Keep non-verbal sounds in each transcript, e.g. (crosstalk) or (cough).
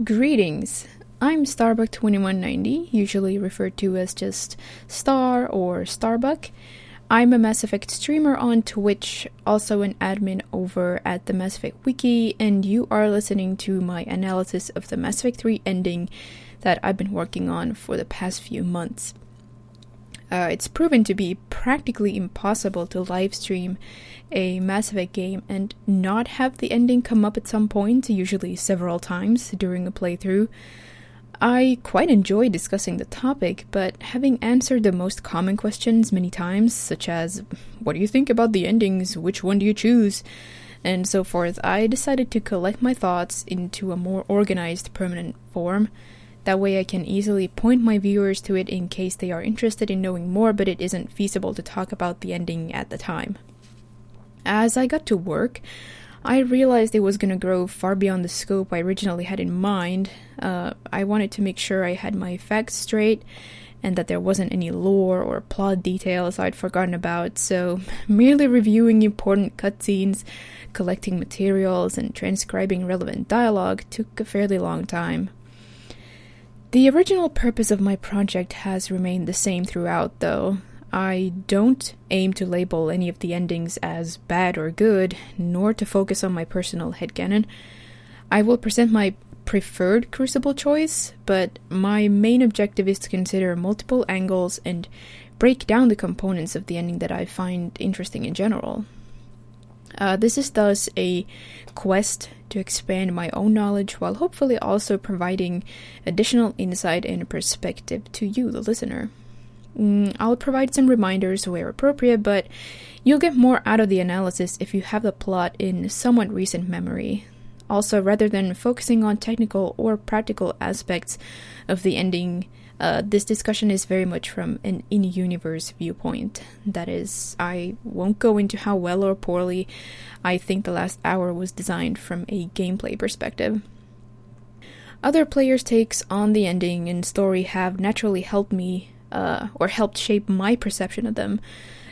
Greetings. I'm Starbuck2190, usually referred to as just Star or Starbuck. I'm a Mass Effect streamer on Twitch, also an admin over at the Mass Effect Wiki, and you are listening to my analysis of the Mass Effect 3 ending that I've been working on for the past few months. Uh, it's proven to be practically impossible to live stream a Mass Effect game and not have the ending come up at some point, usually several times during a playthrough. I quite enjoy discussing the topic, but having answered the most common questions many times, such as, What do you think about the endings? Which one do you choose? and so forth, I decided to collect my thoughts into a more organized, permanent form. That way, I can easily point my viewers to it in case they are interested in knowing more, but it isn't feasible to talk about the ending at the time. As I got to work, I realized it was going to grow far beyond the scope I originally had in mind. Uh, I wanted to make sure I had my facts straight and that there wasn't any lore or plot details I'd forgotten about, so (laughs) merely reviewing important cutscenes, collecting materials, and transcribing relevant dialogue took a fairly long time. The original purpose of my project has remained the same throughout, though. I don't aim to label any of the endings as bad or good, nor to focus on my personal headcanon. I will present my preferred Crucible choice, but my main objective is to consider multiple angles and break down the components of the ending that I find interesting in general. Uh, this is thus a quest to expand my own knowledge while hopefully also providing additional insight and perspective to you, the listener. Mm, I'll provide some reminders where appropriate, but you'll get more out of the analysis if you have the plot in somewhat recent memory. Also, rather than focusing on technical or practical aspects of the ending, uh, this discussion is very much from an in universe viewpoint. That is, I won't go into how well or poorly I think the last hour was designed from a gameplay perspective. Other players' takes on the ending and story have naturally helped me uh, or helped shape my perception of them.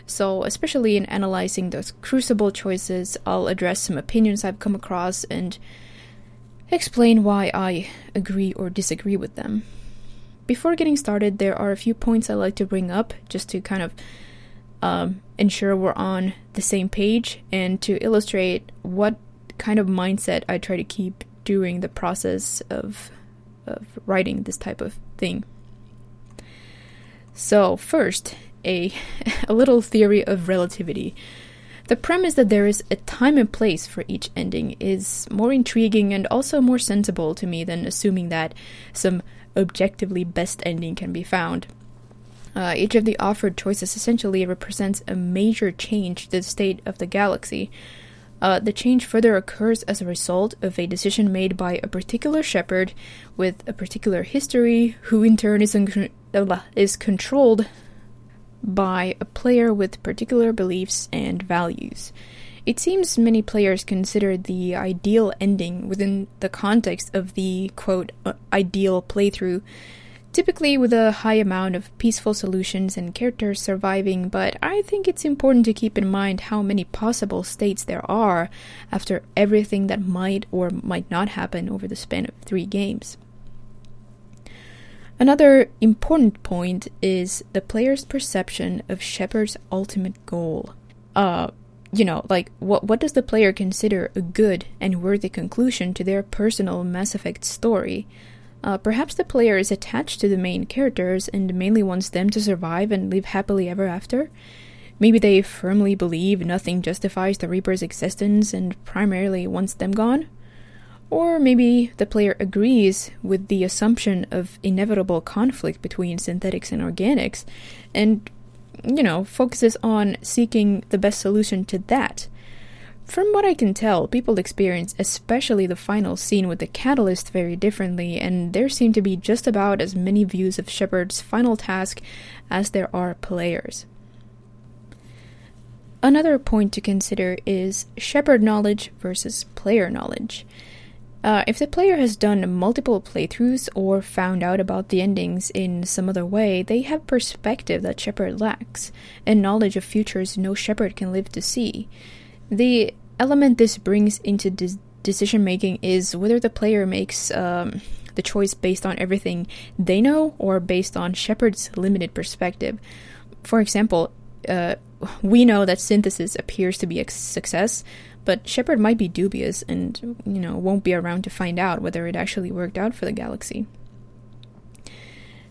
So, especially in analyzing those crucible choices, I'll address some opinions I've come across and explain why I agree or disagree with them. Before getting started, there are a few points I'd like to bring up just to kind of um, ensure we're on the same page and to illustrate what kind of mindset I try to keep during the process of, of writing this type of thing. So, first, a, (laughs) a little theory of relativity. The premise that there is a time and place for each ending is more intriguing and also more sensible to me than assuming that some objectively best ending can be found. Uh, each of the offered choices essentially represents a major change to the state of the galaxy. Uh, the change further occurs as a result of a decision made by a particular Shepard with a particular history, who in turn is un- is controlled by a player with particular beliefs and values. It seems many players consider the ideal ending within the context of the quote uh, ideal playthrough, typically with a high amount of peaceful solutions and characters surviving, but I think it's important to keep in mind how many possible states there are after everything that might or might not happen over the span of three games. Another important point is the player's perception of Shepard's ultimate goal. Uh, you know, like what what does the player consider a good and worthy conclusion to their personal Mass Effect story? Uh, perhaps the player is attached to the main characters and mainly wants them to survive and live happily ever after. Maybe they firmly believe nothing justifies the Reaper's existence and primarily wants them gone. Or maybe the player agrees with the assumption of inevitable conflict between synthetics and organics and, you know, focuses on seeking the best solution to that. From what I can tell, people experience especially the final scene with the catalyst very differently, and there seem to be just about as many views of Shepard's final task as there are players. Another point to consider is Shepard knowledge versus player knowledge. Uh, if the player has done multiple playthroughs or found out about the endings in some other way, they have perspective that Shepard lacks, and knowledge of futures no Shepard can live to see. The element this brings into dis- decision making is whether the player makes um, the choice based on everything they know or based on Shepard's limited perspective. For example, uh, we know that synthesis appears to be a success, but Shepard might be dubious and, you know, won't be around to find out whether it actually worked out for the galaxy.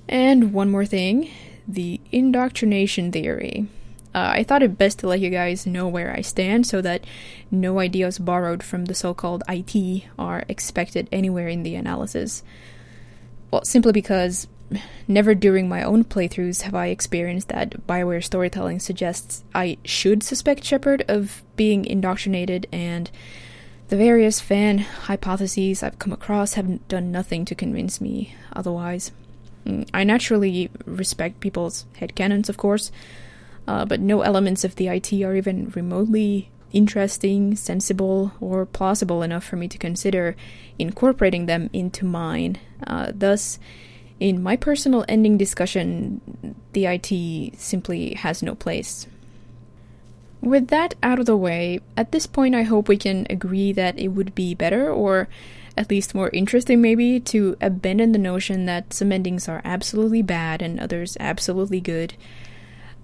And one more thing the indoctrination theory. Uh, I thought it best to let you guys know where I stand so that no ideas borrowed from the so called IT are expected anywhere in the analysis. Well, simply because never during my own playthroughs have I experienced that Bioware storytelling suggests I should suspect Shepard of being indoctrinated, and the various fan hypotheses I've come across have done nothing to convince me otherwise. Mm, I naturally respect people's headcanons, of course, uh, but no elements of the IT are even remotely interesting, sensible, or plausible enough for me to consider incorporating them into mine. Uh, thus, in my personal ending discussion, the IT simply has no place. With that out of the way, at this point I hope we can agree that it would be better, or at least more interesting maybe, to abandon the notion that some endings are absolutely bad and others absolutely good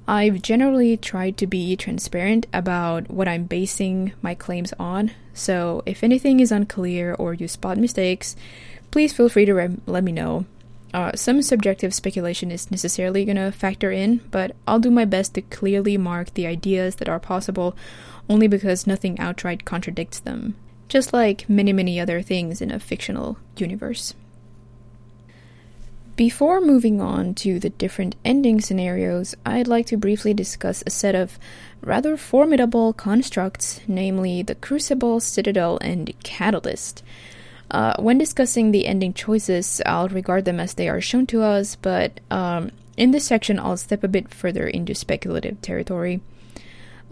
I've generally tried to be transparent about what I'm basing my claims on, so if anything is unclear or you spot mistakes, please feel free to re- let me know. Uh, some subjective speculation is necessarily going to factor in, but I'll do my best to clearly mark the ideas that are possible only because nothing outright contradicts them, just like many, many other things in a fictional universe. Before moving on to the different ending scenarios, I'd like to briefly discuss a set of rather formidable constructs, namely the Crucible, Citadel, and Catalyst. Uh, when discussing the ending choices, I'll regard them as they are shown to us, but um, in this section, I'll step a bit further into speculative territory.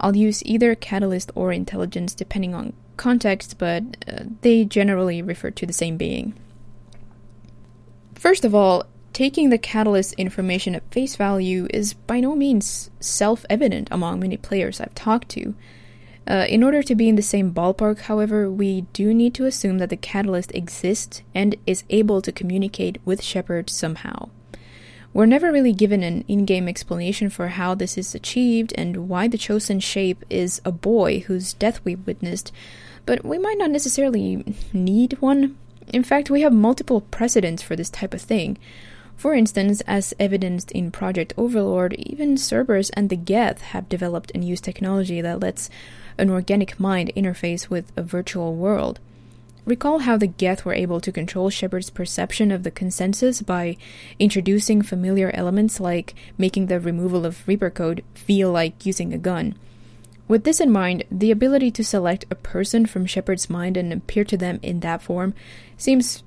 I'll use either Catalyst or Intelligence depending on context, but uh, they generally refer to the same being. First of all, taking the catalyst information at face value is by no means self evident among many players I've talked to. Uh, in order to be in the same ballpark, however, we do need to assume that the catalyst exists and is able to communicate with Shepard somehow. We're never really given an in game explanation for how this is achieved and why the chosen shape is a boy whose death we witnessed, but we might not necessarily need one. In fact, we have multiple precedents for this type of thing. For instance, as evidenced in Project Overlord, even Cerberus and the Geth have developed and used technology that lets an organic mind interface with a virtual world. Recall how the Geth were able to control Shepard's perception of the consensus by introducing familiar elements like making the removal of Reaper code feel like using a gun. With this in mind, the ability to select a person from Shepard's mind and appear to them in that form seems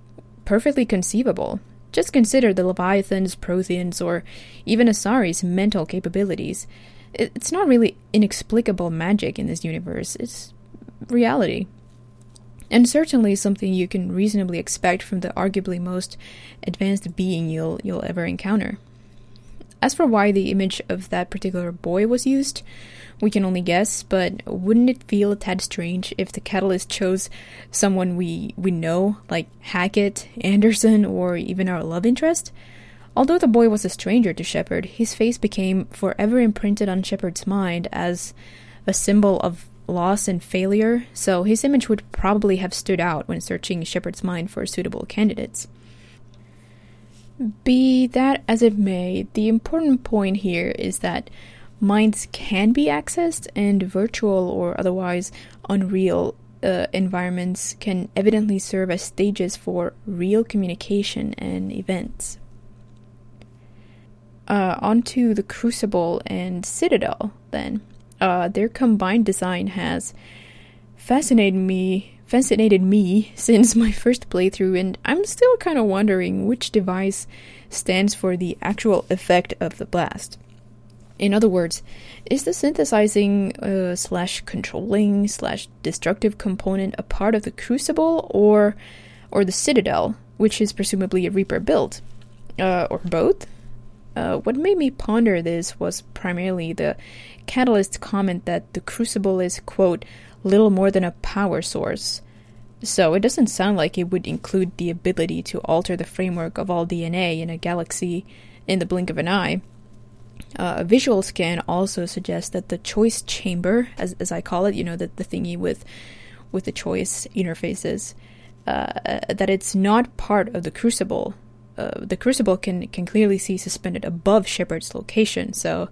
perfectly conceivable, just consider the Leviathans, Protheans, or even Asari's mental capabilities. It's not really inexplicable magic in this universe, it's reality. And certainly something you can reasonably expect from the arguably most advanced being you'll you'll ever encounter. As for why the image of that particular boy was used, we can only guess, but wouldn't it feel a tad strange if the catalyst chose someone we, we know, like Hackett, Anderson, or even our love interest? Although the boy was a stranger to Shepard, his face became forever imprinted on Shepard's mind as a symbol of loss and failure, so his image would probably have stood out when searching Shepard's mind for suitable candidates. Be that as it may, the important point here is that minds can be accessed, and virtual or otherwise unreal uh, environments can evidently serve as stages for real communication and events. Uh, onto the Crucible and Citadel, then. Uh, their combined design has fascinated me fascinated me (laughs) since my first playthrough, and I'm still kind of wondering which device stands for the actual effect of the blast. In other words, is the synthesizing uh, slash controlling slash destructive component a part of the crucible or or the citadel, which is presumably a Reaper build, uh, or both? Uh, what made me ponder this was primarily the catalyst comment that the crucible is quote little more than a power source. So it doesn't sound like it would include the ability to alter the framework of all DNA in a galaxy in the blink of an eye. Uh, a visual scan also suggests that the choice chamber, as, as I call it, you know, the, the thingy with with the choice interfaces, uh, that it's not part of the crucible. Uh, the crucible can can clearly see suspended above Shepard's location, so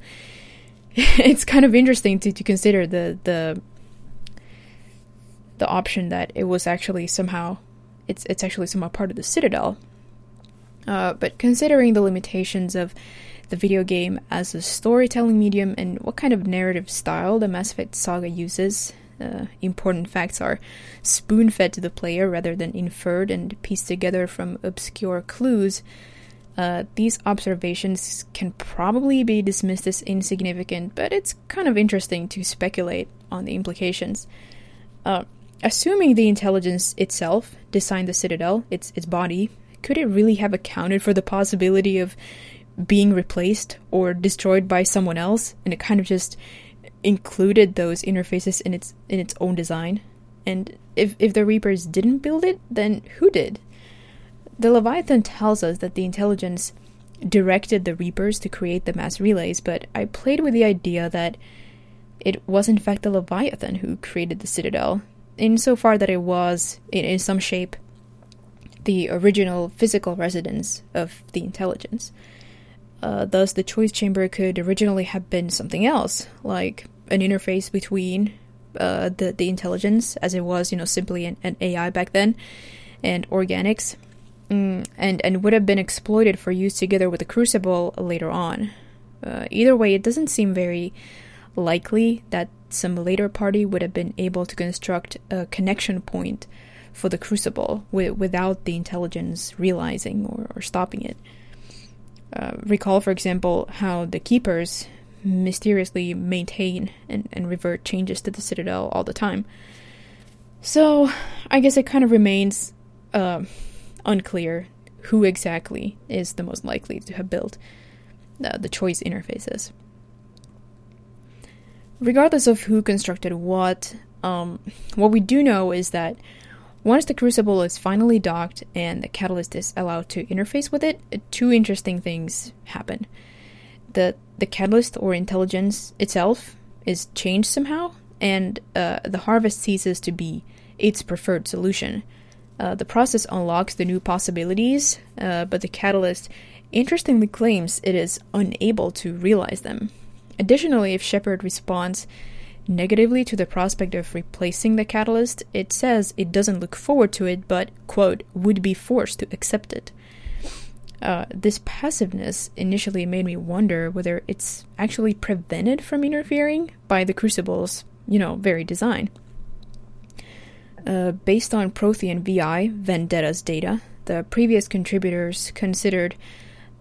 (laughs) it's kind of interesting to, to consider the the the option that it was actually somehow it's it's actually somehow part of the Citadel. Uh, but considering the limitations of the video game as a storytelling medium and what kind of narrative style the Mass Effect saga uses, uh, important facts are spoon fed to the player rather than inferred and pieced together from obscure clues. Uh, these observations can probably be dismissed as insignificant, but it's kind of interesting to speculate on the implications. Uh, Assuming the intelligence itself designed the Citadel, its its body, could it really have accounted for the possibility of being replaced or destroyed by someone else, and it kind of just included those interfaces in its in its own design? And if if the Reapers didn't build it, then who did? The Leviathan tells us that the intelligence directed the Reapers to create the mass relays, but I played with the idea that it was in fact the Leviathan who created the Citadel, insofar that it was, in, in some shape, the original physical residence of the intelligence. Uh, thus, the choice chamber could originally have been something else, like an interface between uh, the the intelligence, as it was, you know, simply an, an AI back then, and organics, mm, and and would have been exploited for use together with the crucible later on. Uh, either way, it doesn't seem very likely that some later party would have been able to construct a connection point for the crucible w- without the intelligence realizing or, or stopping it. Uh, recall, for example, how the keepers mysteriously maintain and, and revert changes to the citadel all the time. So, I guess it kind of remains uh, unclear who exactly is the most likely to have built uh, the choice interfaces regardless of who constructed what, um, what we do know is that once the crucible is finally docked and the catalyst is allowed to interface with it, two interesting things happen. The the catalyst or intelligence itself is changed somehow, and uh, the harvest ceases to be its preferred solution. Uh, the process unlocks the new possibilities, uh, but the catalyst interestingly claims it is unable to realize them. Additionally, if Shepard responds negatively to the prospect of replacing the catalyst, it says it doesn't look forward to it, but, quote, would be forced to accept it. Uh, this passiveness initially made me wonder whether it's actually prevented from interfering by the Crucible's, you know, very design. Uh, based on Prothean VI Vendetta's data, the previous contributors considered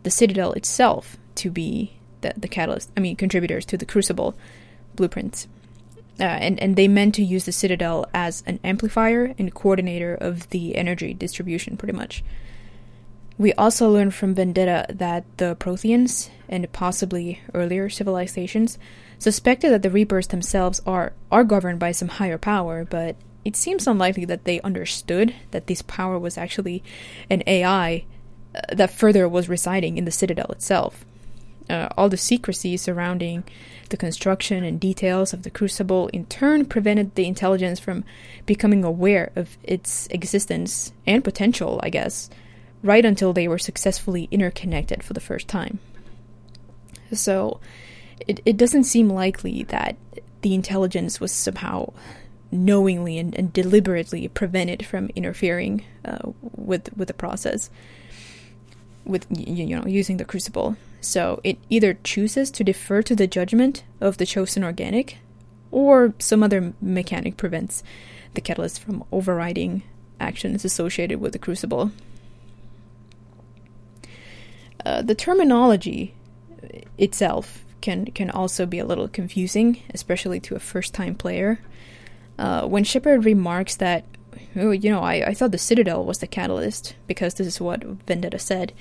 the Citadel itself to be the, the catalyst, I mean, contributors to the Crucible blueprints. Uh, and, and they meant to use the Citadel as an amplifier and coordinator of the energy distribution, pretty much. We also learned from Vendetta that the Protheans, and possibly earlier civilizations, suspected that the Reapers themselves are, are governed by some higher power, but it seems unlikely that they understood that this power was actually an AI uh, that further was residing in the Citadel itself. Uh, all the secrecy surrounding the construction and details of the crucible in turn prevented the intelligence from becoming aware of its existence and potential, I guess, right until they were successfully interconnected for the first time. So, it, it doesn't seem likely that the intelligence was somehow knowingly and, and deliberately prevented from interfering uh, with with the process with you know using the crucible so it either chooses to defer to the judgment of the chosen organic, or some other mechanic prevents the catalyst from overriding actions associated with the crucible. Uh, the terminology itself can can also be a little confusing, especially to a first time player. Uh, when Shepard remarks that, oh, you know, I, I thought the Citadel was the catalyst because this is what Vendetta said.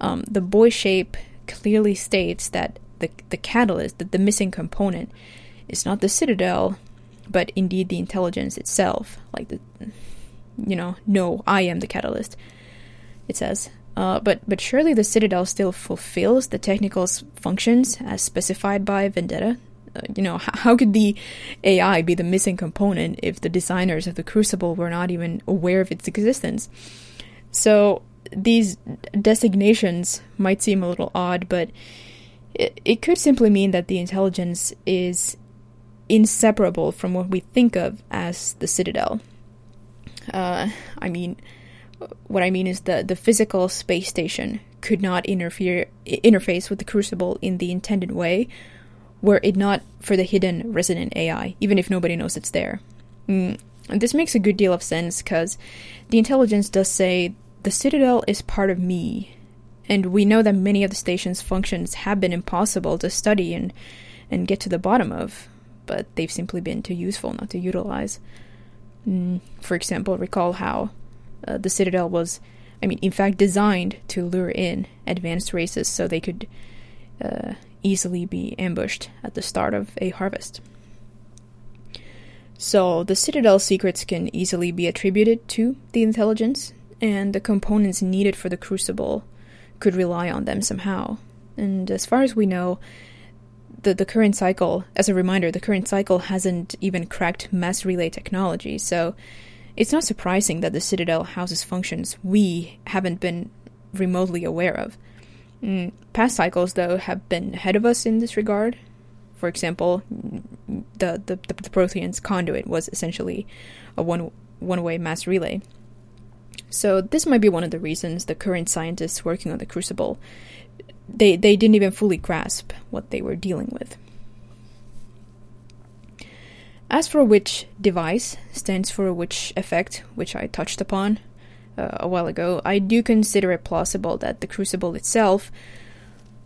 Um, the boy shape clearly states that the, the catalyst, that the missing component, is not the citadel, but indeed the intelligence itself. Like the you know, no, I am the catalyst. It says. Uh, but but surely the Citadel still fulfills the technical functions as specified by Vendetta. Uh, you know, h- how could the AI be the missing component if the designers of the Crucible were not even aware of its existence? So these designations might seem a little odd, but it, it could simply mean that the intelligence is inseparable from what we think of as the Citadel. Uh, I mean, what I mean is the the physical space station could not interfere interface with the Crucible in the intended way, were it not for the hidden resident AI, even if nobody knows it's there. Mm. And this makes a good deal of sense because the intelligence does say the Citadel is part of me, and we know that many of the station's functions have been impossible to study and and get to the bottom of, but they've simply been too useful not to utilize. Mm. For example, recall how uh, the Citadel was, I mean, in fact, designed to lure in advanced races so they could uh, easily be ambushed at the start of a harvest. So the Citadel secrets can easily be attributed to the intelligence, and the components needed for the Crucible could rely on them somehow. And as far as we know, the, the current cycle, as a reminder, the current cycle hasn't even cracked mass relay technology, so it's not surprising that the Citadel houses functions we haven't been remotely aware of. Mm, past cycles, though, have been ahead of us in this regard. For example, the, the, the, the Prothean's conduit was essentially a one one way mass relay. So this might be one of the reasons the current scientists working on the Crucible they they didn't even fully grasp what they were dealing with. As for which device stands for which effect, which I touched upon uh, a while ago, I do consider it plausible that the Crucible itself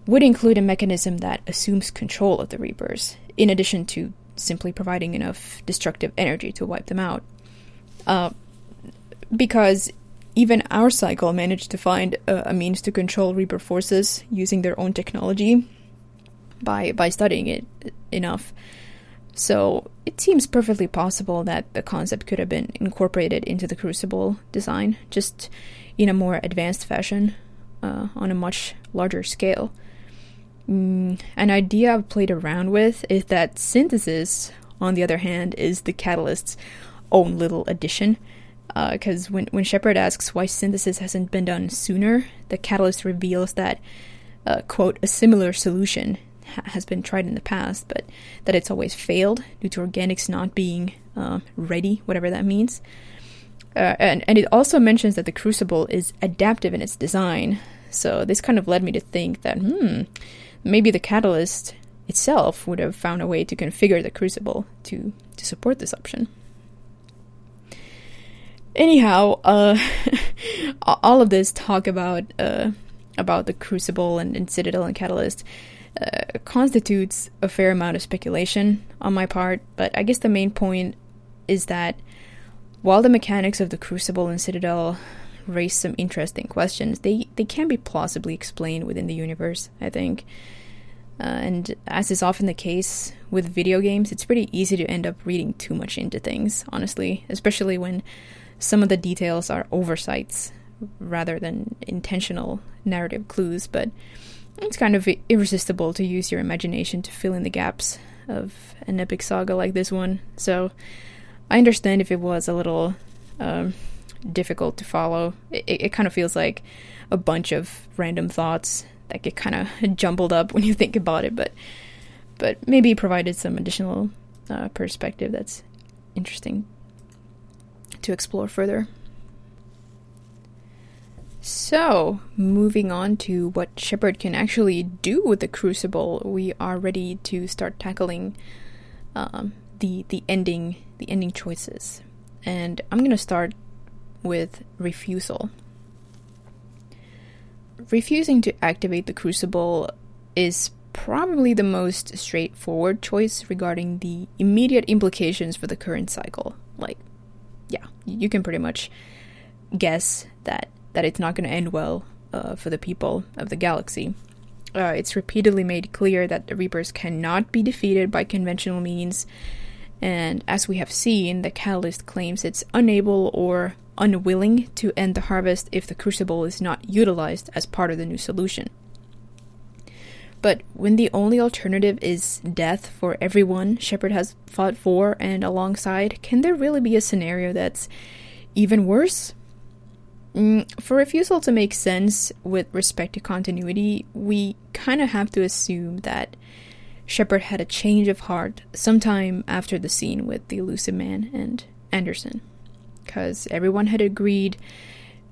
would include a mechanism that assumes control of the Reapers, in addition to simply providing enough destructive energy to wipe them out. Uh, because even our cycle managed to find a, a means to control Reaper forces using their own technology by by studying it enough. So it seems perfectly possible that the concept could have been incorporated into the Crucible design, just in a more advanced fashion, uh, on a much larger scale. Mm, an idea I've played around with is that synthesis, on the other hand, is the catalyst's own little addition. Because uh, when, when Shepard asks why synthesis hasn't been done sooner, the catalyst reveals that, uh, quote, a similar solution has been tried in the past, but that it's always failed due to organics not being uh, ready, whatever that means. Uh, and, and it also mentions that the crucible is adaptive in its design. So this kind of led me to think that, hmm, maybe the catalyst itself would have found a way to configure the crucible to, to support this option. Anyhow, uh, (laughs) all of this talk about uh, about the crucible and, and citadel and catalyst uh, constitutes a fair amount of speculation on my part, but I guess the main point is that while the mechanics of the Crucible and Citadel raise some interesting questions, they, they can be plausibly explained within the universe, I think. Uh, and as is often the case with video games, it's pretty easy to end up reading too much into things, honestly, especially when some of the details are oversights rather than intentional narrative clues. But it's kind of irresistible to use your imagination to fill in the gaps of an epic saga like this one. So I understand if it was a little um, difficult to follow. It, it kind of feels like a bunch of random thoughts that get kind of (laughs) jumbled up when you think about it, but but maybe provided some additional uh, perspective that's interesting to explore further. So, moving on to what Shepard can actually do with the Crucible, we are ready to start tackling um, the the ending the ending choices, and I'm gonna start with refusal. Refusing to activate the Crucible is probably the most straightforward choice regarding the immediate implications for the current cycle. Like, yeah, you can pretty much guess that that it's not going to end well uh, for the people of the galaxy. Uh, it's repeatedly made clear that the Reapers cannot be defeated by conventional means, and as we have seen, the Catalyst claims it's unable or unwilling to end the harvest if the crucible is not utilized as part of the new solution. But when the only alternative is death for everyone Shepard has fought for and alongside, can there really be a scenario that's even worse? Mm, for refusal to make sense with respect to continuity, we kind of have to assume that Shepard had a change of heart sometime after the scene with the Illusive Man and Anderson. Because everyone had agreed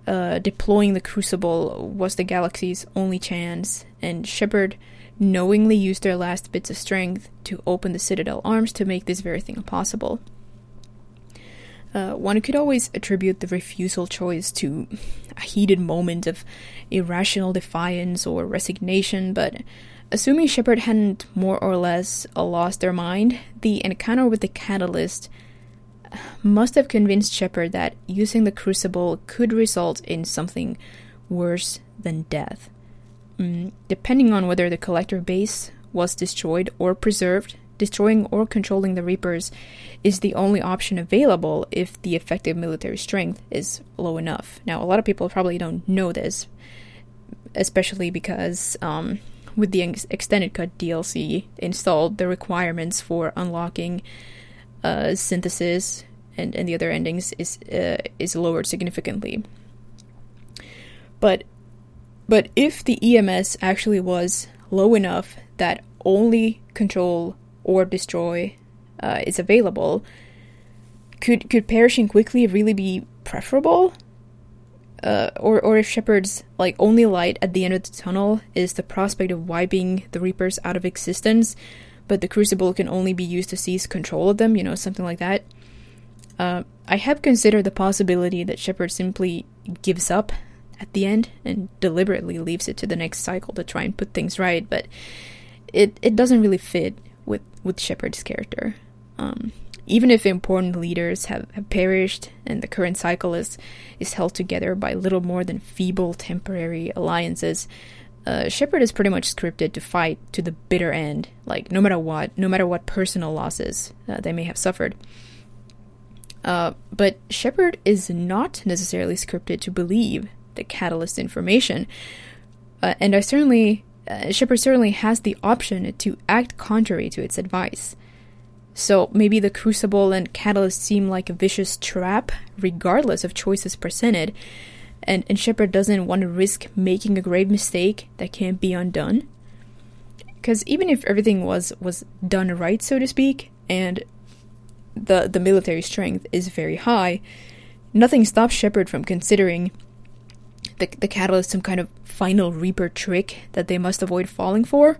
uh, deploying the Crucible was the galaxy's only chance, and Shepard knowingly used their last bits of strength to open the Citadel arms to make this very thing possible. Uh, one could always attribute the refusal choice to a heated moment of irrational defiance or resignation, but assuming Shepard hadn't more or less lost their mind, the encounter with the catalyst must have convinced Shepard that using the crucible could result in something worse than death. Mm, depending on whether the collector base was destroyed or preserved, destroying or controlling the Reapers is the only option available if the effective military strength is low enough. Now, a lot of people probably don't know this, especially because um, with the extended cut DLC installed, the requirements for unlocking uh, synthesis and, and the other endings is uh, is lowered significantly. But but if the EMS actually was low enough that only control or destroy uh, is available, could could perishing quickly really be preferable? Uh, or or if Shepard's like only light at the end of the tunnel is the prospect of wiping the Reapers out of existence, but the Crucible can only be used to seize control of them, you know, something like that. Uh, I have considered the possibility that Shepard simply gives up at the end and deliberately leaves it to the next cycle to try and put things right, but it it doesn't really fit with Shepard's character. Um, even if important leaders have, have perished and the current cycle is, is held together by little more than feeble temporary alliances, uh, Shepard is pretty much scripted to fight to the bitter end, like no matter what, no matter what personal losses uh, they may have suffered. Uh, but Shepard is not necessarily scripted to believe the catalyst information. Uh, and I certainly, uh, Shepard certainly has the option to act contrary to its advice. So maybe the crucible and catalyst seem like a vicious trap, regardless of choices presented, and, and Shepard doesn't want to risk making a grave mistake that can't be undone. Because even if everything was was done right, so to speak, and the the military strength is very high, nothing stops Shepard from considering the, the catalyst some kind of final Reaper trick that they must avoid falling for.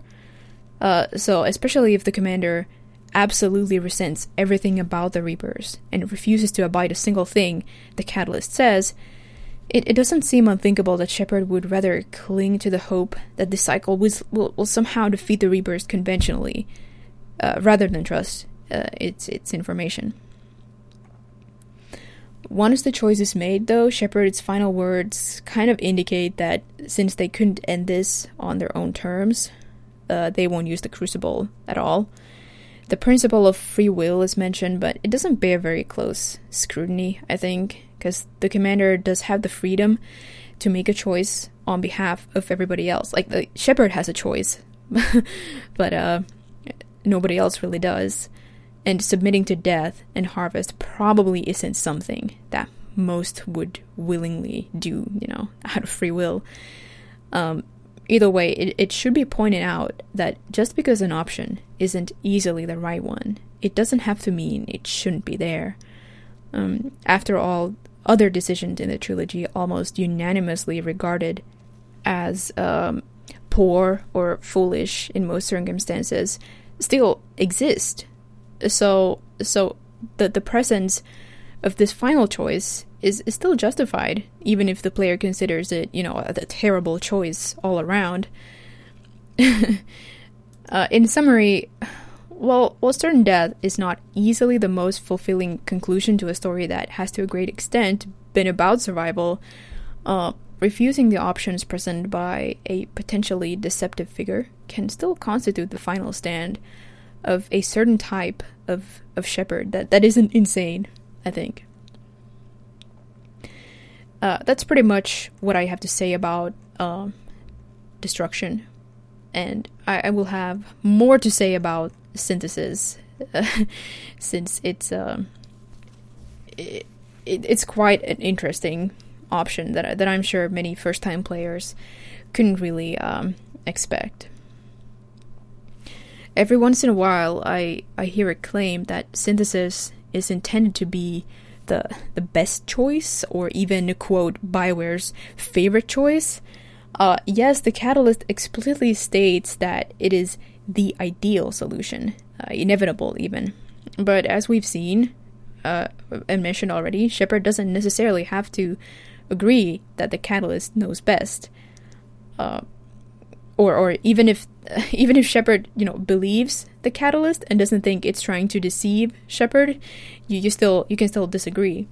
Uh, so, especially if the commander absolutely resents everything about the Reapers and refuses to abide a single thing the catalyst says, it, it doesn't seem unthinkable that Shepard would rather cling to the hope that the cycle was, will, will somehow defeat the Reapers conventionally, uh, rather than trust uh, its its information. Once the choice is made, though, Shepard's final words kind of indicate that since they couldn't end this on their own terms, uh, they won't use the Crucible at all. The principle of free will is mentioned, but it doesn't bear very close scrutiny, I think, because the commander does have the freedom to make a choice on behalf of everybody else. Like, the Shepard has a choice, (laughs) but uh, nobody else really does and submitting to death and harvest probably isn't something that most would willingly do, you know, (laughs) out of free will. Um, either way, it, it should be pointed out that just because an option isn't easily the right one, it doesn't have to mean it shouldn't be there. Um, after all, other decisions in the trilogy almost unanimously regarded as um, poor or foolish in most circumstances still exist so so the the presence of this final choice is, is still justified, even if the player considers it, you know, a, a terrible choice all around. (laughs) uh, in summary, well, while certain death is not easily the most fulfilling conclusion to a story that has to a great extent been about survival, uh, refusing the options presented by a potentially deceptive figure can still constitute the final stand of a certain type of of Shepard that that isn't insane. I think. uh, that's pretty much what I have to say about uh, destruction. And I, I, will have more to say about synthesis (laughs) since it's uh, it, it, it's quite an interesting option that that I'm sure many first time players couldn't really um, expect. Every once in a while, I I hear a claim that synthesis is intended to be the the best choice, or even quote Bioware's favorite choice. Uh, yes, the catalyst explicitly states that it is the ideal solution, uh, inevitable even. But as we've seen uh, and mentioned already, Shepard doesn't necessarily have to agree that the catalyst knows best. Uh, or, or even if (laughs) even if Shepard you know believes the catalyst and doesn't think it's trying to deceive Shepard, you, you still you can still disagree.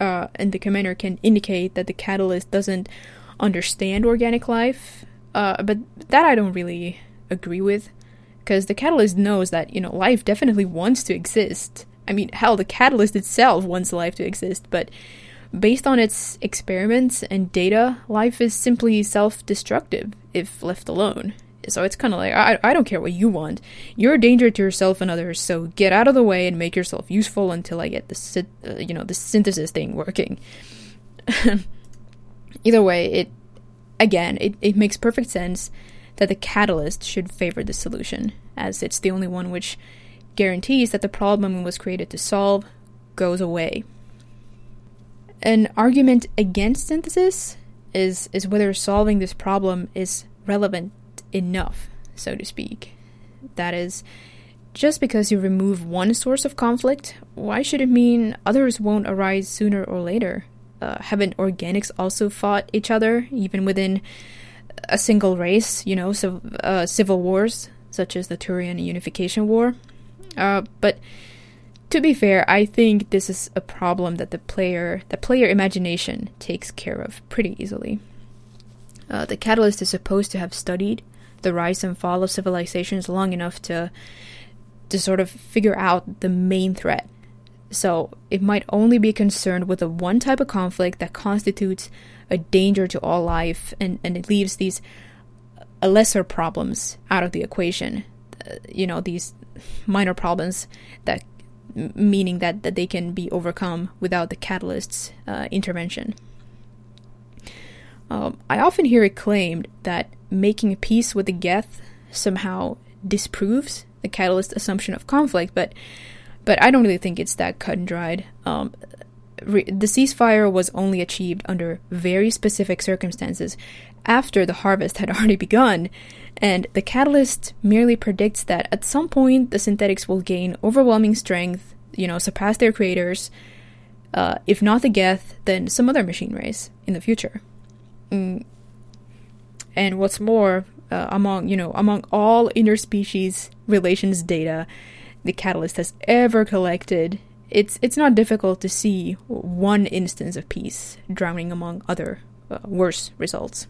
Uh, and the commander can indicate that the catalyst doesn't understand organic life. Uh, but that I don't really agree with, because the catalyst knows that you know life definitely wants to exist. I mean, hell, the catalyst itself wants life to exist, but based on its experiments and data, life is simply self-destructive if left alone. So it's kind of like I, I don't care what you want. You're a danger to yourself and others. So get out of the way and make yourself useful until I get the uh, you know the synthesis thing working. (laughs) Either way, it again it, it makes perfect sense that the catalyst should favor the solution, as it's the only one which guarantees that the problem it was created to solve goes away. An argument against synthesis is is whether solving this problem is relevant enough, so to speak. That is, just because you remove one source of conflict, why should it mean others won't arise sooner or later? Uh, haven't organics also fought each other, even within a single race, you know, uh, civil wars, such as the Turian Unification War? Uh, but to be fair, I think this is a problem that the player, the player imagination takes care of pretty easily. Uh, the catalyst is supposed to have studied the rise and fall of civilizations long enough to to sort of figure out the main threat. So it might only be concerned with the one type of conflict that constitutes a danger to all life, and, and it leaves these uh, lesser problems out of the equation. Uh, you know, these minor problems that meaning that, that they can be overcome without the catalyst's uh, intervention. Um, I often hear it claimed that making a peace with the Geth somehow disproves the catalyst assumption of conflict, but but I don't really think it's that cut and dried. Um, re- the ceasefire was only achieved under very specific circumstances after the harvest had (laughs) already begun, and the catalyst merely predicts that at some point the synthetics will gain overwhelming strength, you know, surpass their creators. Uh, if not the Geth, then some other machine race in the future. Mm. And what's more, uh, among you know among all interspecies relations data the catalyst has ever collected, it's it's not difficult to see one instance of peace drowning among other uh, worse results.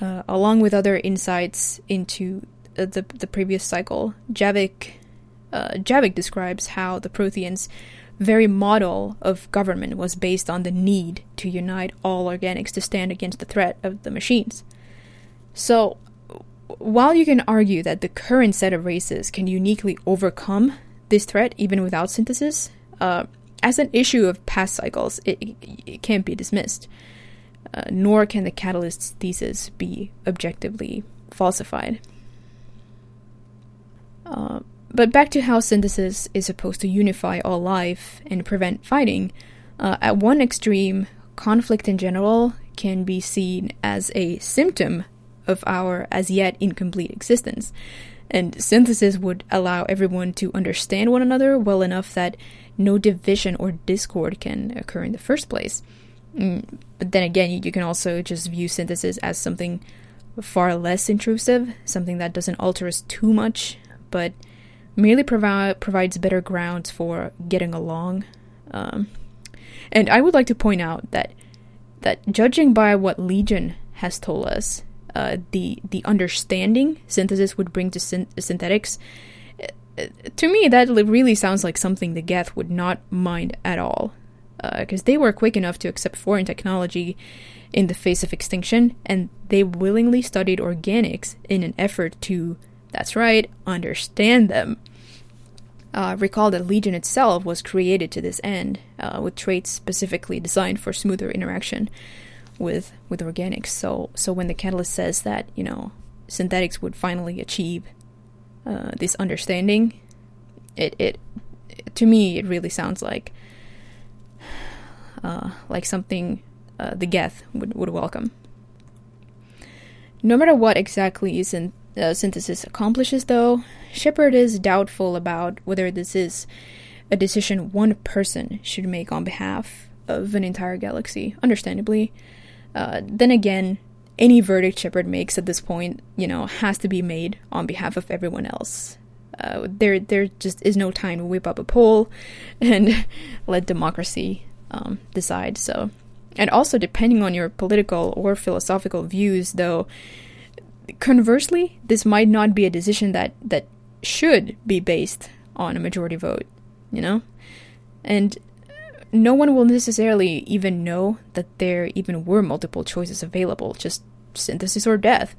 Uh, along with other insights into uh, the the previous cycle, Javik uh, Javik describes how the Protheans' very model of government was based on the need to unite all organics to stand against the threat of the machines. So, while you can argue that the current set of races can uniquely overcome this threat even without synthesis, uh, as an issue of past cycles, it, it can't be dismissed. Uh, nor can the catalyst's thesis be objectively falsified. Uh, but back to how synthesis is supposed to unify all life and prevent fighting. Uh, at one extreme, conflict in general can be seen as a symptom of our as yet incomplete existence. And synthesis would allow everyone to understand one another well enough that no division or discord can occur in the first place. Mm, but then again, you can also just view synthesis as something far less intrusive, something that doesn't alter us too much, but merely provi- provides better grounds for getting along. Um, and I would like to point out that that judging by what Legion has told us, uh, the the understanding synthesis would bring to syn- synthetics, uh, to me that really sounds like something the Geth would not mind at all. because uh, they were quick enough to accept foreign technology in the face of extinction, and they willingly studied organics in an effort to, that's right, understand them. Uh, recall that Legion itself was created to this end, uh, with traits specifically designed for smoother interaction with with organics. So so when the catalyst says that you know synthetics would finally achieve uh, this understanding, it it to me it really sounds like uh, like something uh, the Geth would would welcome. No matter what exactly is in, uh, synthesis accomplishes, though, Shepard is doubtful about whether this is a decision one person should make on behalf of an entire galaxy. Understandably, uh, then again, any verdict Shepard makes at this point, you know, has to be made on behalf of everyone else. Uh, there, there just is no time to whip up a poll (laughs) and let democracy um, decide. So, and also depending on your political or philosophical views, though, conversely, this might not be a decision that that should be based on a majority vote. You know, and no one will necessarily even know that there even were multiple choices available, just synthesis or death.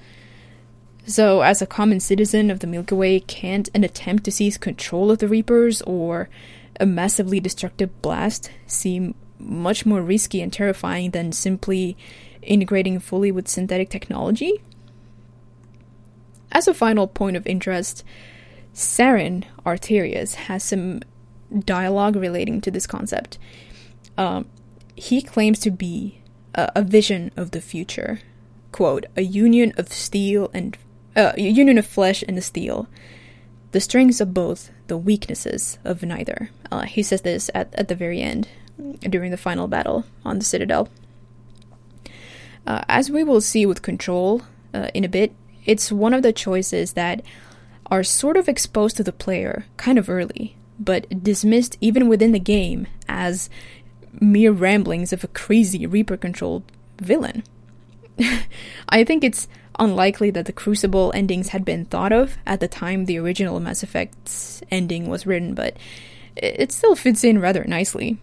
So, as a common citizen of the Milky Way, can't an attempt to seize control of the Reapers or a massively destructive blast seem much more risky and terrifying than simply integrating fully with synthetic technology? As a final point of interest, Saren Arterius has some dialogue relating to this concept. Um, he claims to be a, a, vision of the future. Quote, a union of steel and uh, a union of flesh and steel, the strengths of both, the weaknesses of neither. Uh, he says this at, at the very end, during the final battle on the Citadel. Uh, as we will see with Control uh, in a bit, it's one of the choices that are sort of exposed to the player kind of early, but dismissed even within the game as mere ramblings of a crazy Reaper controlled villain. (laughs) I think it's unlikely that the Crucible endings had been thought of at the time the original Mass Effect's ending was written, but it still fits in rather nicely.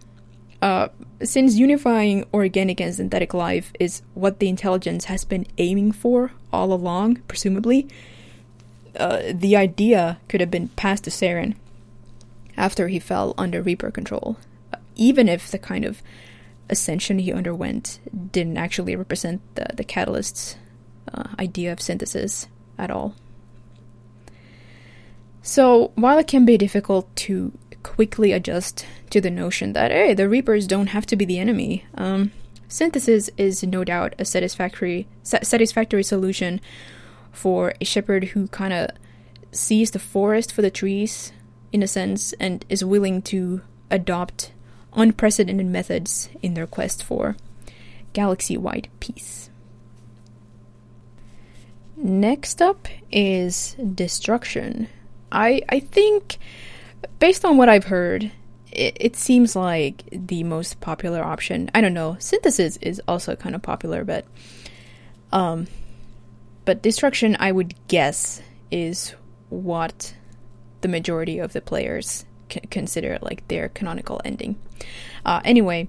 Uh, since unifying organic and synthetic life is what the intelligence has been aiming for all along, presumably, uh, the idea could have been passed to Saren after he fell under Reaper control, even if the kind of ascension he underwent didn't actually represent the, the catalyst's uh, idea of synthesis at all. So, while it can be difficult to quickly adjust to the notion that, hey, the Reapers don't have to be the enemy, um, synthesis is no doubt a satisfactory, sa- satisfactory solution for a Shepard who kind of sees the forest for the trees in a sense, and is willing to adopt unprecedented methods in their quest for galaxy wide peace. Next up is destruction. I I think based on what I've heard, it, it, seems like the most popular option. I don't know. Synthesis is also kind of popular, but um but destruction I would guess is what the majority of the players c- consider like their canonical ending. Uh, anyway,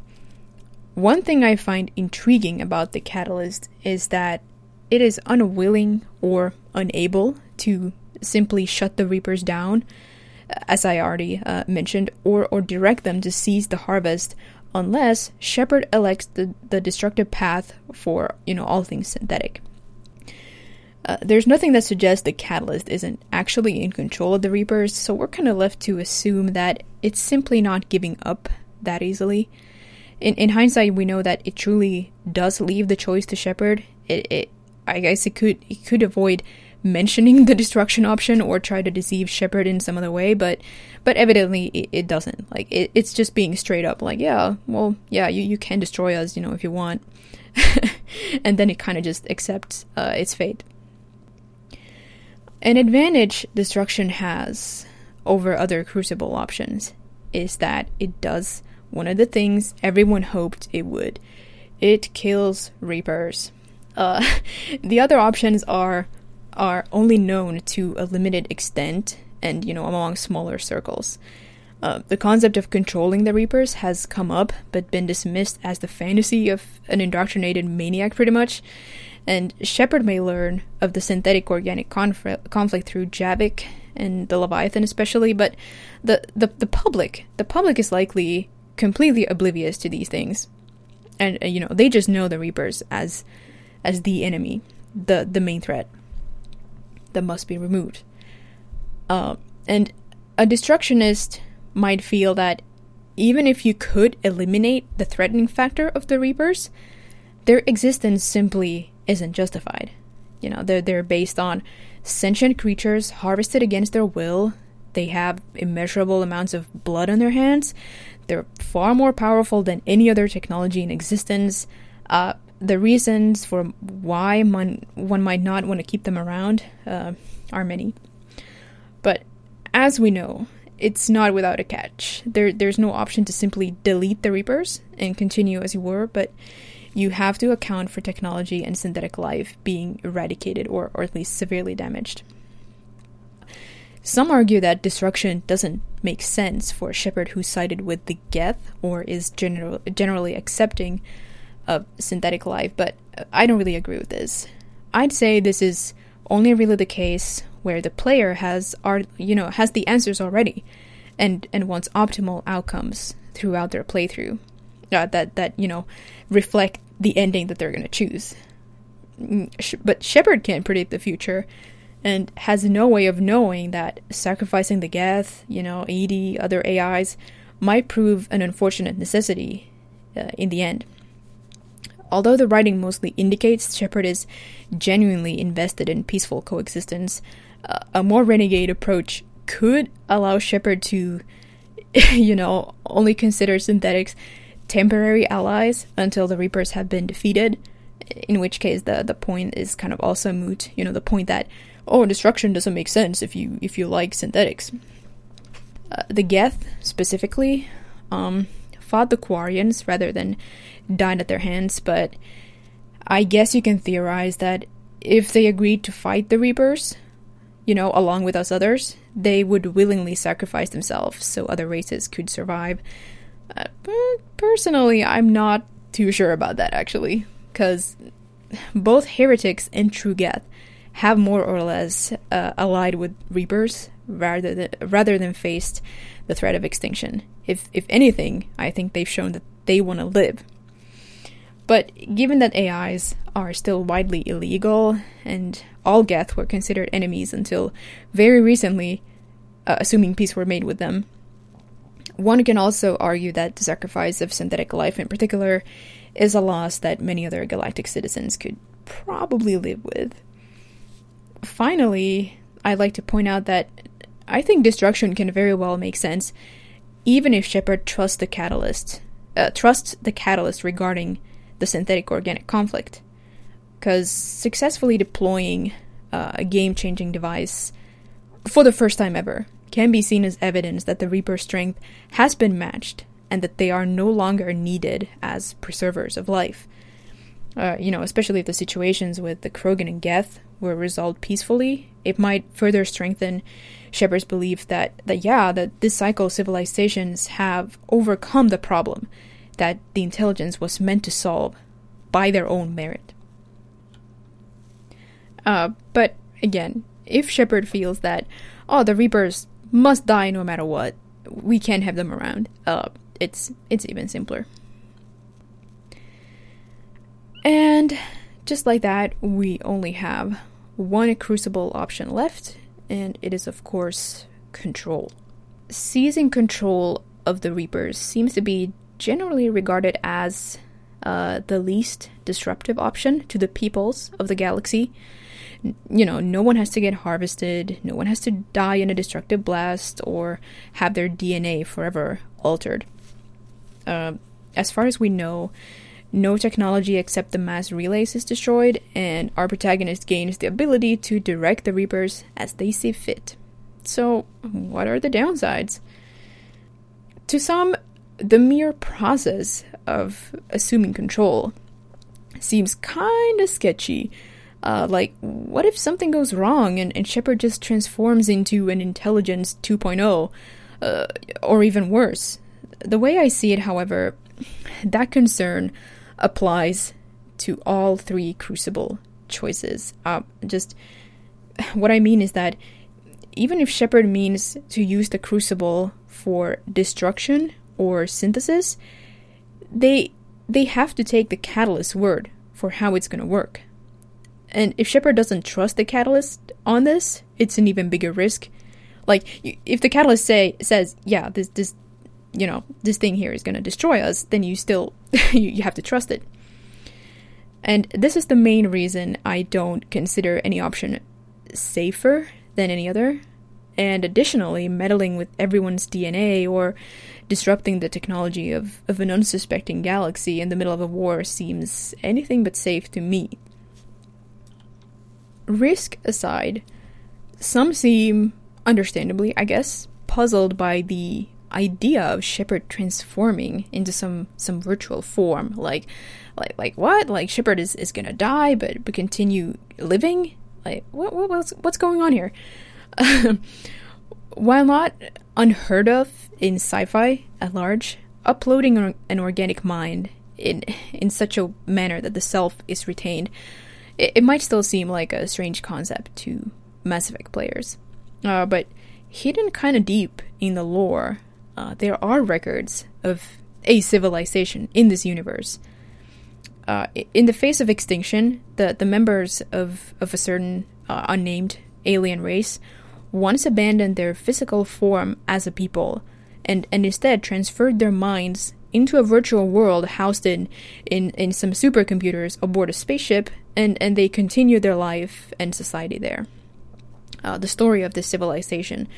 one thing I find intriguing about the Catalyst is that it is unwilling or unable to simply shut the Reapers down, as I already uh, mentioned, or, or direct them to seize the harvest unless Shepard elects the, the destructive path for, you know, all things synthetic. Uh, there's nothing that suggests the Catalyst isn't actually in control of the Reapers, so we're kind of left to assume that it's simply not giving up that easily. In, in hindsight, we know that it truly does leave the choice to Shepard. It, it, I guess it could it could avoid mentioning the destruction option or try to deceive Shepard in some other way, but but evidently it, it doesn't. Like it, it's just being straight up like, yeah, well, yeah, you, you can destroy us, you know, if you want. (laughs) and then it kind of just accepts uh, its fate. An advantage destruction has over other crucible options is that it does one of the things everyone hoped it would. It kills reapers. Uh, (laughs) the other options are are only known to a limited extent and you know among smaller circles. Uh, the concept of controlling the Reapers has come up, but been dismissed as the fantasy of an indoctrinated maniac, pretty much. And Shepard may learn of the synthetic organic conflict, conflict through Javik and the Leviathan, especially. But the, the the public, the public is likely completely oblivious to these things, and you know they just know the Reapers as as the enemy, the the main threat that must be removed. Uh, and a destructionist might feel that even if you could eliminate the threatening factor of the Reapers, their existence simply isn't justified. You know, they're, they're based on sentient creatures harvested against their will. They have immeasurable amounts of blood on their hands. They're far more powerful than any other technology in existence. Uh, the reasons for why one, one might not want to keep them around uh, are many. But as we know, it's not without a catch. There, there's no option to simply delete the Reapers and continue as you were, but you have to account for technology and synthetic life being eradicated or, or at least severely damaged. Some argue that destruction doesn't make sense for a Shepard who sided with the Geth or is general, generally accepting of synthetic life, but I don't really agree with this. I'd say this is only really the case where the player has are you know has the answers already and and wants optimal outcomes throughout their playthrough uh, that that you know reflect the ending that they're going to choose. Mm, but shepard can't predict the future and has no way of knowing that sacrificing the geth you know EDI other ais might prove an unfortunate necessity uh, in the end. Although the writing mostly indicates Shepard is genuinely invested in peaceful coexistence, uh, a more renegade approach could allow Shepard to, (laughs) you know, only consider synthetics temporary allies until the Reapers have been defeated. In which case, the the point is kind of also moot. You know, the point that oh, destruction doesn't make sense if you if you like synthetics. Uh, the Geth specifically um, fought the Quarians rather than died at their hands, but I guess you can theorize that if they agreed to fight the Reapers, you know, along with us others, they would willingly sacrifice themselves so other races could survive. Uh, personally, I'm not too sure about that actually, because both heretics and true Geth have more or less uh, allied with Reapers rather than rather than faced the threat of extinction. If if anything, I think they've shown that they want to live. But given that AIs are still widely illegal and all Geth were considered enemies until very recently, uh, assuming peace were made with them, one can also argue that the sacrifice of synthetic life in particular is a loss that many other galactic citizens could probably live with. Finally, I'd like to point out that I think destruction can very well make sense, even if Shepard trusts the catalyst, uh, trusts the catalyst regarding the synthetic organic conflict. Because successfully deploying uh, a game changing device for the first time ever can be seen as evidence that the Reaper strength has been matched and that they are no longer needed as preservers of life. Uh, you know, especially if the situations with the Krogan and Geth were resolved peacefully, it might further strengthen Shepard's belief that, that yeah, that this cycle civilizations have overcome the problem that the intelligence was meant to solve by their own merit. Uh, but again, if Shepard feels that, oh, the Reapers must die no matter what, we can't have them around, uh, it's it's even simpler. And just like that, we only have one crucible option left, and it is, of course, control. Seizing control of the Reapers seems to be generally regarded as uh, the least disruptive option to the peoples of the galaxy. You know, no one has to get harvested, no one has to die in a destructive blast or have their DNA forever altered. Uh, as far as we know, no technology except the mass relays is destroyed, and our protagonist gains the ability to direct the Reapers as they see fit. So, what are the downsides? To some, the mere process of assuming control seems kind of sketchy. Uh, like, what if something goes wrong and, and Shepard just transforms into an intelligence 2.0? uh, or even worse. The way I see it, however, that concern applies to all three Crucible choices. Uh, just what I mean is that even if Shepard means to use the Crucible for destruction or synthesis, they they have to take the catalyst word for how it's going to work. And if Shepard doesn't trust the catalyst on this, it's an even bigger risk. Like if the catalyst say says, "Yeah, this this you know, this thing here is going to destroy us," then you still (laughs) you, you have to trust it. And this is the main reason I don't consider any option safer than any other. And additionally, meddling with everyone's DNA or disrupting the technology of, of an unsuspecting galaxy in the middle of a war seems anything but safe to me. Risk aside, some seem, understandably, I guess, puzzled by the idea of Shepard transforming into some some virtual form. Like, like, like what? Like Shepard is, is gonna die, but but continue living. Like, what, what what's what's going on here? (laughs) While not unheard of in sci-fi at large, uploading an organic mind in in such a manner that the self is retained, it, it might still seem like a strange concept to Mass Effect players. Uh, but hidden kind of deep in the lore, uh, there are records of a civilization in this universe. Uh, in the face of extinction, the, the members of, of a certain uh, unnamed alien race once abandoned their physical form as a people and, and instead transferred their minds into a virtual world housed in, in, in some supercomputers aboard a spaceship, and, and they continue their life and society there. Uh, the story of this civilization,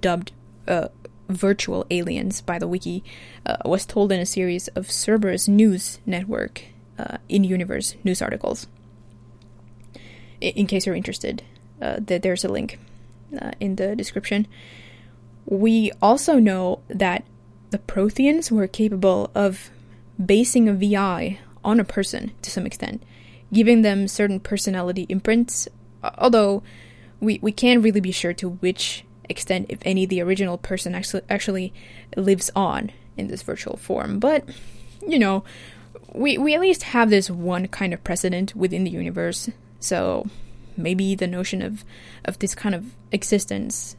dubbed uh, Virtual Aliens by the wiki, uh, was told in a series of Cerberus News Network uh, in universe news articles. I- in case you're interested, uh, th- there's a link uh, in the description. We also know that the Protheans were capable of basing a VI on a person to some extent, giving them certain personality imprints, although we, we can't really be sure to which extent, if any, the original person actually, actually lives on in this virtual form. But, you know, we, we at least have this one kind of precedent within the universe, so maybe the notion of, of this kind of existence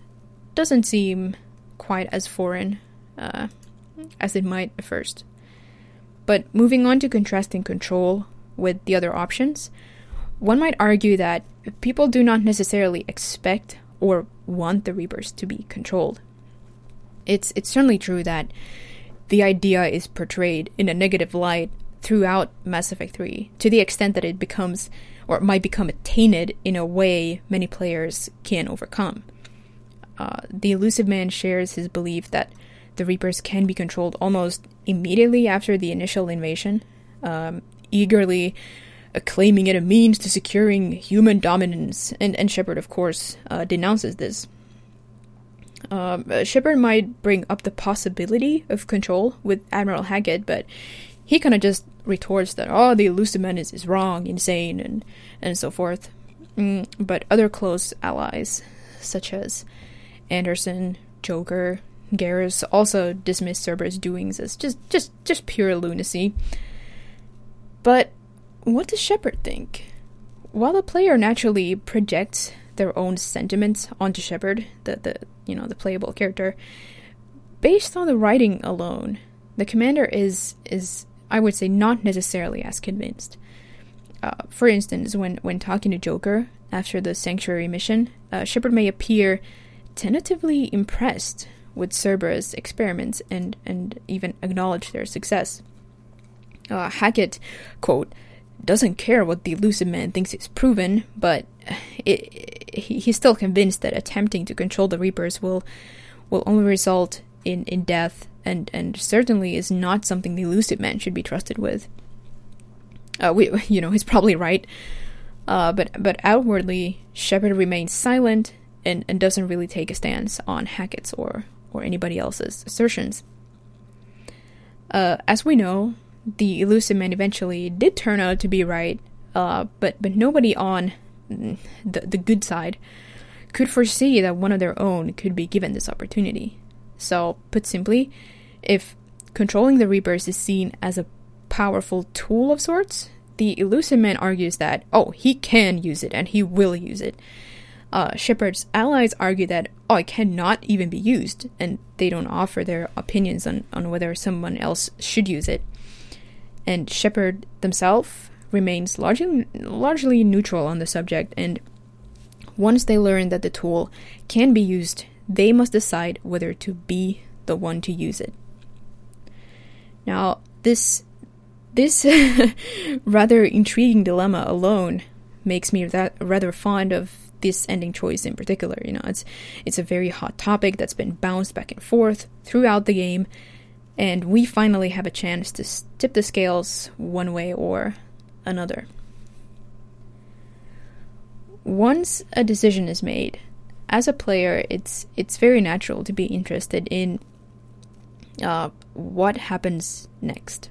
doesn't seem quite as foreign uh, as it might at first. But moving on to contrasting control with the other options, one might argue that people do not necessarily expect or want the Reapers to be controlled. It's it's certainly true that the idea is portrayed in a negative light throughout Mass Effect 3 to the extent that it becomes or might become tainted in a way many players can overcome. Uh, the Illusive Man shares his belief that the Reapers can be controlled almost immediately after the initial invasion, um, eagerly claiming it a means to securing human dominance, and, and Shepard, of course, uh, denounces this. Um, uh, Shepard might bring up the possibility of control with Admiral Hackett, but he kind of just retorts that, oh, the Illusive Man is, is wrong, insane, and, and so forth. Mm, but other close allies, such as Anderson, Joker, Garrus, also dismiss Cerberus' doings as just, just, just pure lunacy. But what does Shepard think? While the player naturally projects their own sentiments onto Shepard, the, the you know the playable character, based on the writing alone, the commander is is I would say not necessarily as convinced. Uh, for instance, when when talking to Joker after the Sanctuary mission, uh, Shepard may appear tentatively impressed with Cerberus' experiments and and even acknowledge their success. Uh, Hackett, quote, doesn't care what the Illusive Man thinks is proven, but it, it, he's still convinced that attempting to control the Reapers will will only result in, in death, and, and certainly is not something the Illusive Man should be trusted with. Uh, we, (laughs) you know, he's probably right, uh, but but outwardly, Shepard remains silent and, and doesn't really take a stance on Hackett's or or anybody else's assertions. Uh, as we know, the Illusive Man eventually did turn out to be right, uh, but but nobody on the the good side could foresee that one of their own could be given this opportunity. So, put simply, if controlling the Reapers is seen as a powerful tool of sorts, the Illusive Man argues that, oh, he can use it and he will use it. Uh, Shepard's allies argue that, oh, it cannot even be used, and they don't offer their opinions on, on whether someone else should use it. And Shepard himself remains largely, largely neutral on the subject, and once they learn that the tool can be used, they must decide whether to be the one to use it. Now, this this (laughs) rather intriguing dilemma alone makes me rather fond of this ending choice in particular. You know, it's it's a very hot topic that's been bounced back and forth throughout the game, and we finally have a chance to tip the scales one way or another. Once a decision is made, as a player, it's it's very natural to be interested in uh, what happens next.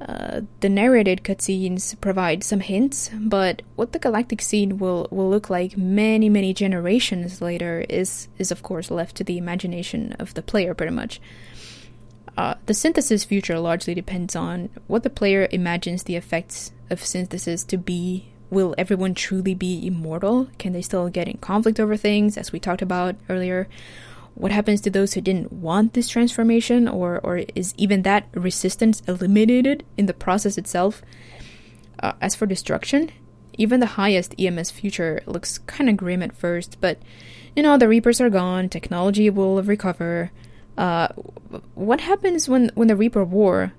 The narrated cutscenes provide some hints, but what the galactic scene will, will look like many, many generations later is, is of course left to the imagination of the player, pretty much. Uh, the synthesis future largely depends on what the player imagines the effects of synthesis to be. Will everyone truly be immortal? Can they still get in conflict over things, as we talked about earlier? What happens to those who didn't want this transformation, or, or is even that resistance eliminated in the process itself? Uh, as for destruction, even the highest EMS future looks kind of grim at first, but you know, the Reapers are gone, technology will recover. Uh, what happens when, when the Reaper War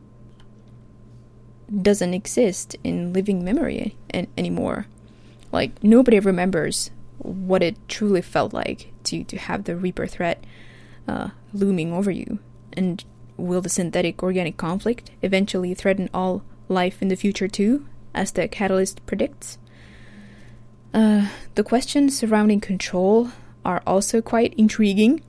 doesn't exist in living memory an- anymore? Like, nobody remembers what it truly felt like to, to have the Reaper threat uh, looming over you? And will the synthetic organic conflict eventually threaten all life in the future too, as the catalyst predicts? Uh, the questions surrounding control are also quite intriguing.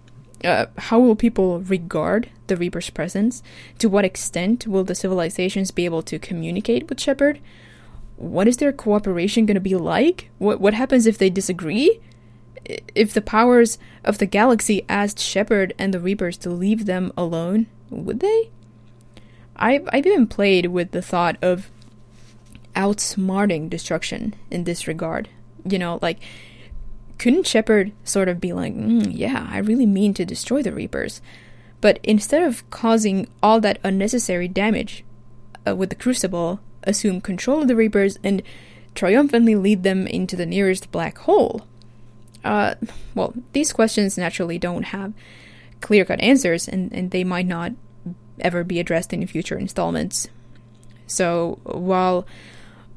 Uh, how will people regard the Reaper's presence? To what extent will the civilizations be able to communicate with Shepard? what is their cooperation going to be like? What what happens if they disagree? If the powers of the galaxy asked Shepard and the Reapers to leave them alone, would they? I've I've even played with the thought of outsmarting destruction in this regard. You know, like couldn't Shepard sort of be like, mm, "Yeah, I really mean to destroy the Reapers," but instead of causing all that unnecessary damage uh, with the Crucible, assume control of the Reapers and triumphantly lead them into the nearest black hole? Uh, well, these questions naturally don't have clear cut answers, and, and they might not ever be addressed in future installments. So, while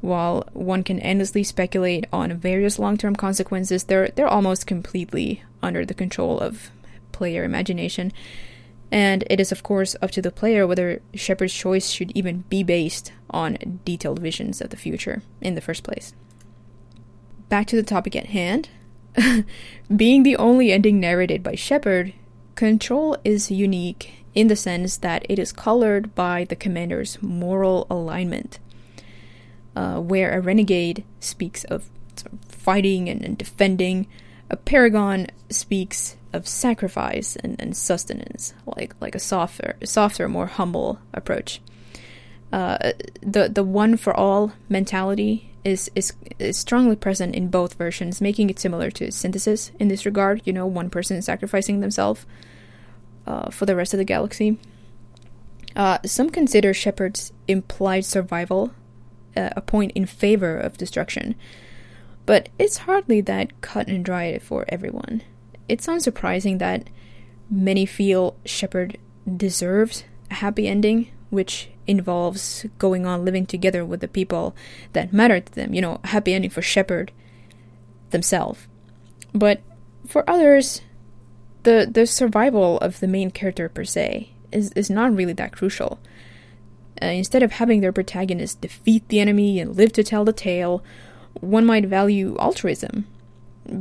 while one can endlessly speculate on various long-term consequences, they're they're almost completely under the control of player imagination. And it is, of course, up to the player whether Shepard's choice should even be based on detailed visions of the future in the first place. Back to the topic at hand. (laughs) Being the only ending narrated by Shepard, Control is unique in the sense that it is colored by the commander's moral alignment. Uh, where a renegade speaks of fighting and, and defending, a paragon speaks of sacrifice and, and sustenance, like like a softer, softer, more humble approach. Uh, the the one for all mentality is, is is strongly present in both versions, making it similar to synthesis in this regard. You know, one person sacrificing themselves uh, for the rest of the galaxy. Uh, some consider Shepard's implied survival uh, a point in favor of destruction, but it's hardly that cut and dry for everyone. It's unsurprising that many feel Shepard deserves a happy ending, which involves going on living together with the people that matter to them. You know, happy ending for Shepard themselves. But for others, the the survival of the main character per se is, is not really that crucial. Uh, instead of having their protagonist defeat the enemy and live to tell the tale, one might value altruism,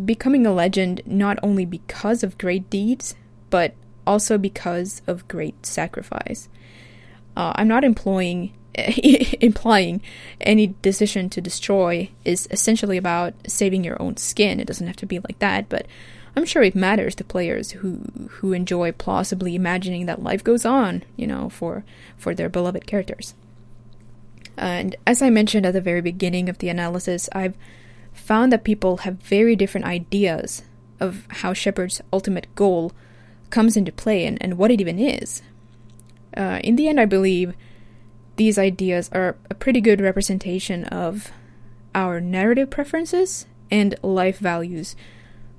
becoming a legend not only because of great deeds, but also because of great sacrifice. Uh, I'm not employing (laughs) implying any decision to destroy is essentially about saving your own skin. It doesn't have to be like that, but I'm sure it matters to players who who enjoy plausibly imagining that life goes on, you know, for for their beloved characters. And as I mentioned at the very beginning of the analysis, I've found that people have very different ideas of how Shepard's ultimate goal comes into play and, and what it even is. Uh, in the end, I believe these ideas are a pretty good representation of our narrative preferences and life values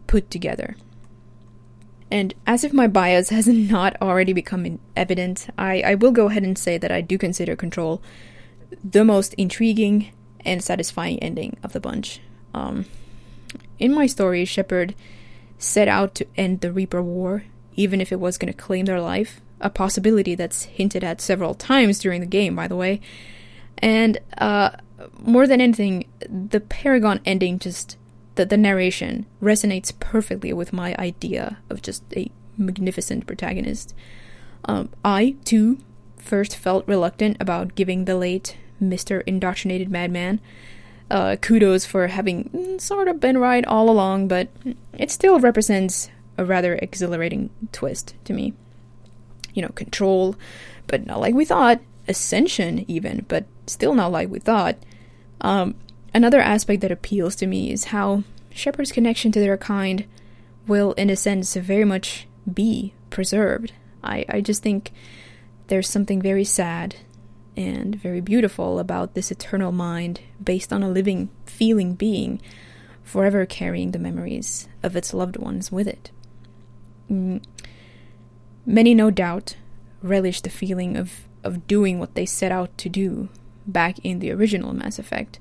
put together. And as if my bias has (laughs) not already become evident, I, I will go ahead and say that I do consider Control the most intriguing and satisfying ending of the bunch. Um, in my story, Shepard set out to end the Reaper War, even if it was going to claim their life, a possibility that's hinted at several times during the game, by the way. And uh, more than anything, the Paragon ending just the, the narration resonates perfectly with my idea of just a magnificent protagonist. Um, I, too, first felt reluctant about giving the late Mr. Indoctrinated Madman uh, kudos for having sort of been right all along, but it still represents a rather exhilarating twist to me. You know, control, but not like we thought. Ascension, even, but still not like we thought. Um, another aspect that appeals to me is how Shepard's connection to their kind will, in a sense, very much be preserved. I, I just think there's something very sad and very beautiful about this eternal mind based on a living, feeling being, forever carrying the memories of its loved ones with it. Many, no doubt, relish the feeling of, of doing what they set out to do back in the original Mass Effect.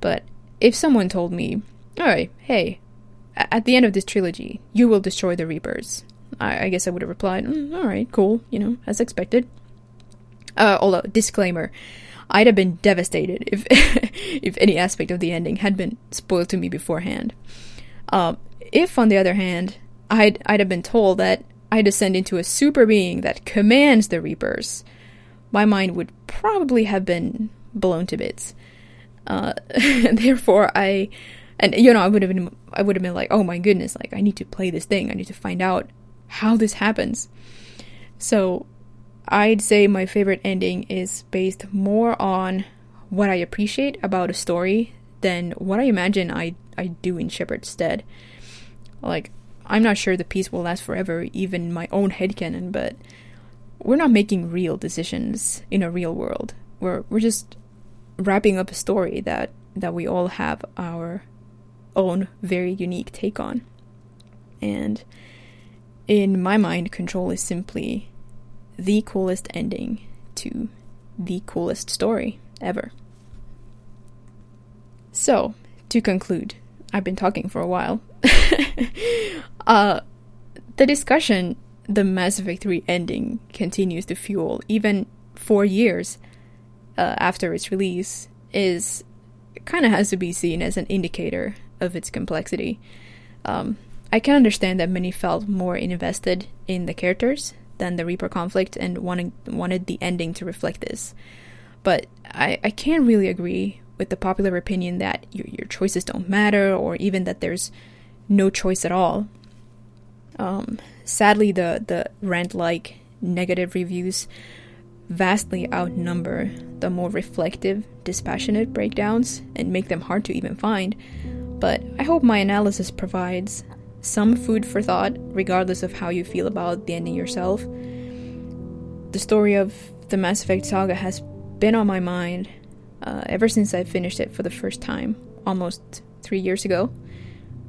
But if someone told me, alright, hey, at the end of this trilogy, you will destroy the Reapers, I, I guess I would have replied, mm, alright, cool, you know, as expected. Uh, although, disclaimer, I'd have been devastated if (laughs) if any aspect of the ending had been spoiled to me beforehand. Um, if, on the other hand, I'd I'd have been told that I descend into a super being that commands the Reapers, my mind would probably have been blown to bits. Uh, (laughs) therefore, I, and you know, I would have been I would have been like, oh my goodness, like I need to play this thing. I need to find out how this happens. So I'd say my favorite ending is based more on what I appreciate about a story than what I imagine I, I do in Shepard's stead. Like, I'm not sure the peace will last forever, even my own head headcanon, but we're not making real decisions in a real world. We're we're just wrapping up a story that that we all have our own very unique take on. And in my mind, control is simply the coolest ending to the coolest story ever. So, to conclude, I've been talking for a while. (laughs) (laughs) uh, the discussion the Mass Effect 3 ending continues to fuel, even four years uh, after its release, is kind of has to be seen as an indicator of its complexity. Um, I can understand that many felt more invested in the characters than the Reaper conflict and wanted wanted the ending to reflect this. But I, I can't really agree with the popular opinion that your, your choices don't matter or even that there's no choice at all. Um, sadly, the, the rant like negative reviews vastly outnumber the more reflective, dispassionate breakdowns and make them hard to even find. But I hope my analysis provides some food for thought, regardless of how you feel about the ending yourself. The story of the Mass Effect saga has been on my mind uh, ever since I finished it for the first time, almost three years ago,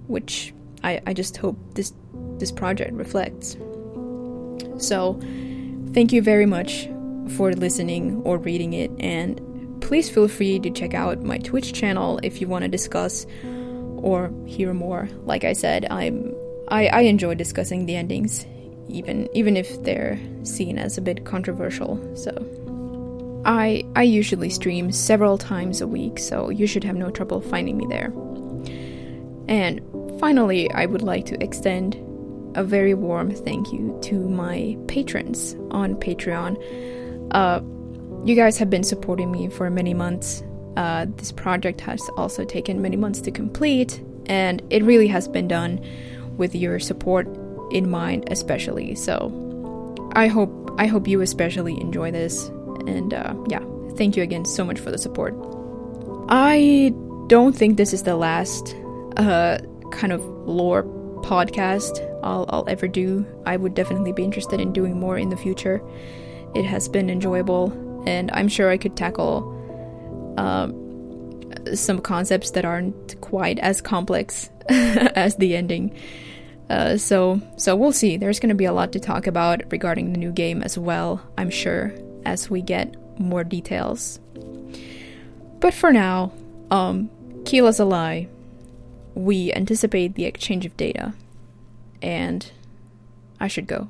which I, I just hope this this project reflects. So, thank you very much for listening or reading it, and please feel free to check out my Twitch channel if you want to discuss or hear more. Like I said, I'm I, I enjoy discussing the endings, even even if they're seen as a bit controversial. So I I usually stream several times a week, so you should have no trouble finding me there. And finally, I would like to extend a very warm thank you to my patrons on Patreon. Uh, you guys have been supporting me for many months, uh, this project has also taken many months to complete, and it really has been done with your support in mind, especially. So I hope I hope you especially enjoy this, and uh, yeah, thank you again so much for the support. I don't think this is the last uh, kind of lore podcast I'll, I'll ever do. I would definitely be interested in doing more in the future. It has been enjoyable, and I'm sure I could tackle um, some concepts that aren't quite as complex (laughs) as the ending. Uh, so, so we'll see. There's going to be a lot to talk about regarding the new game as well. I'm sure as we get more details. But for now, um, Keelah se'lai. We anticipate the exchange of data, and I should go.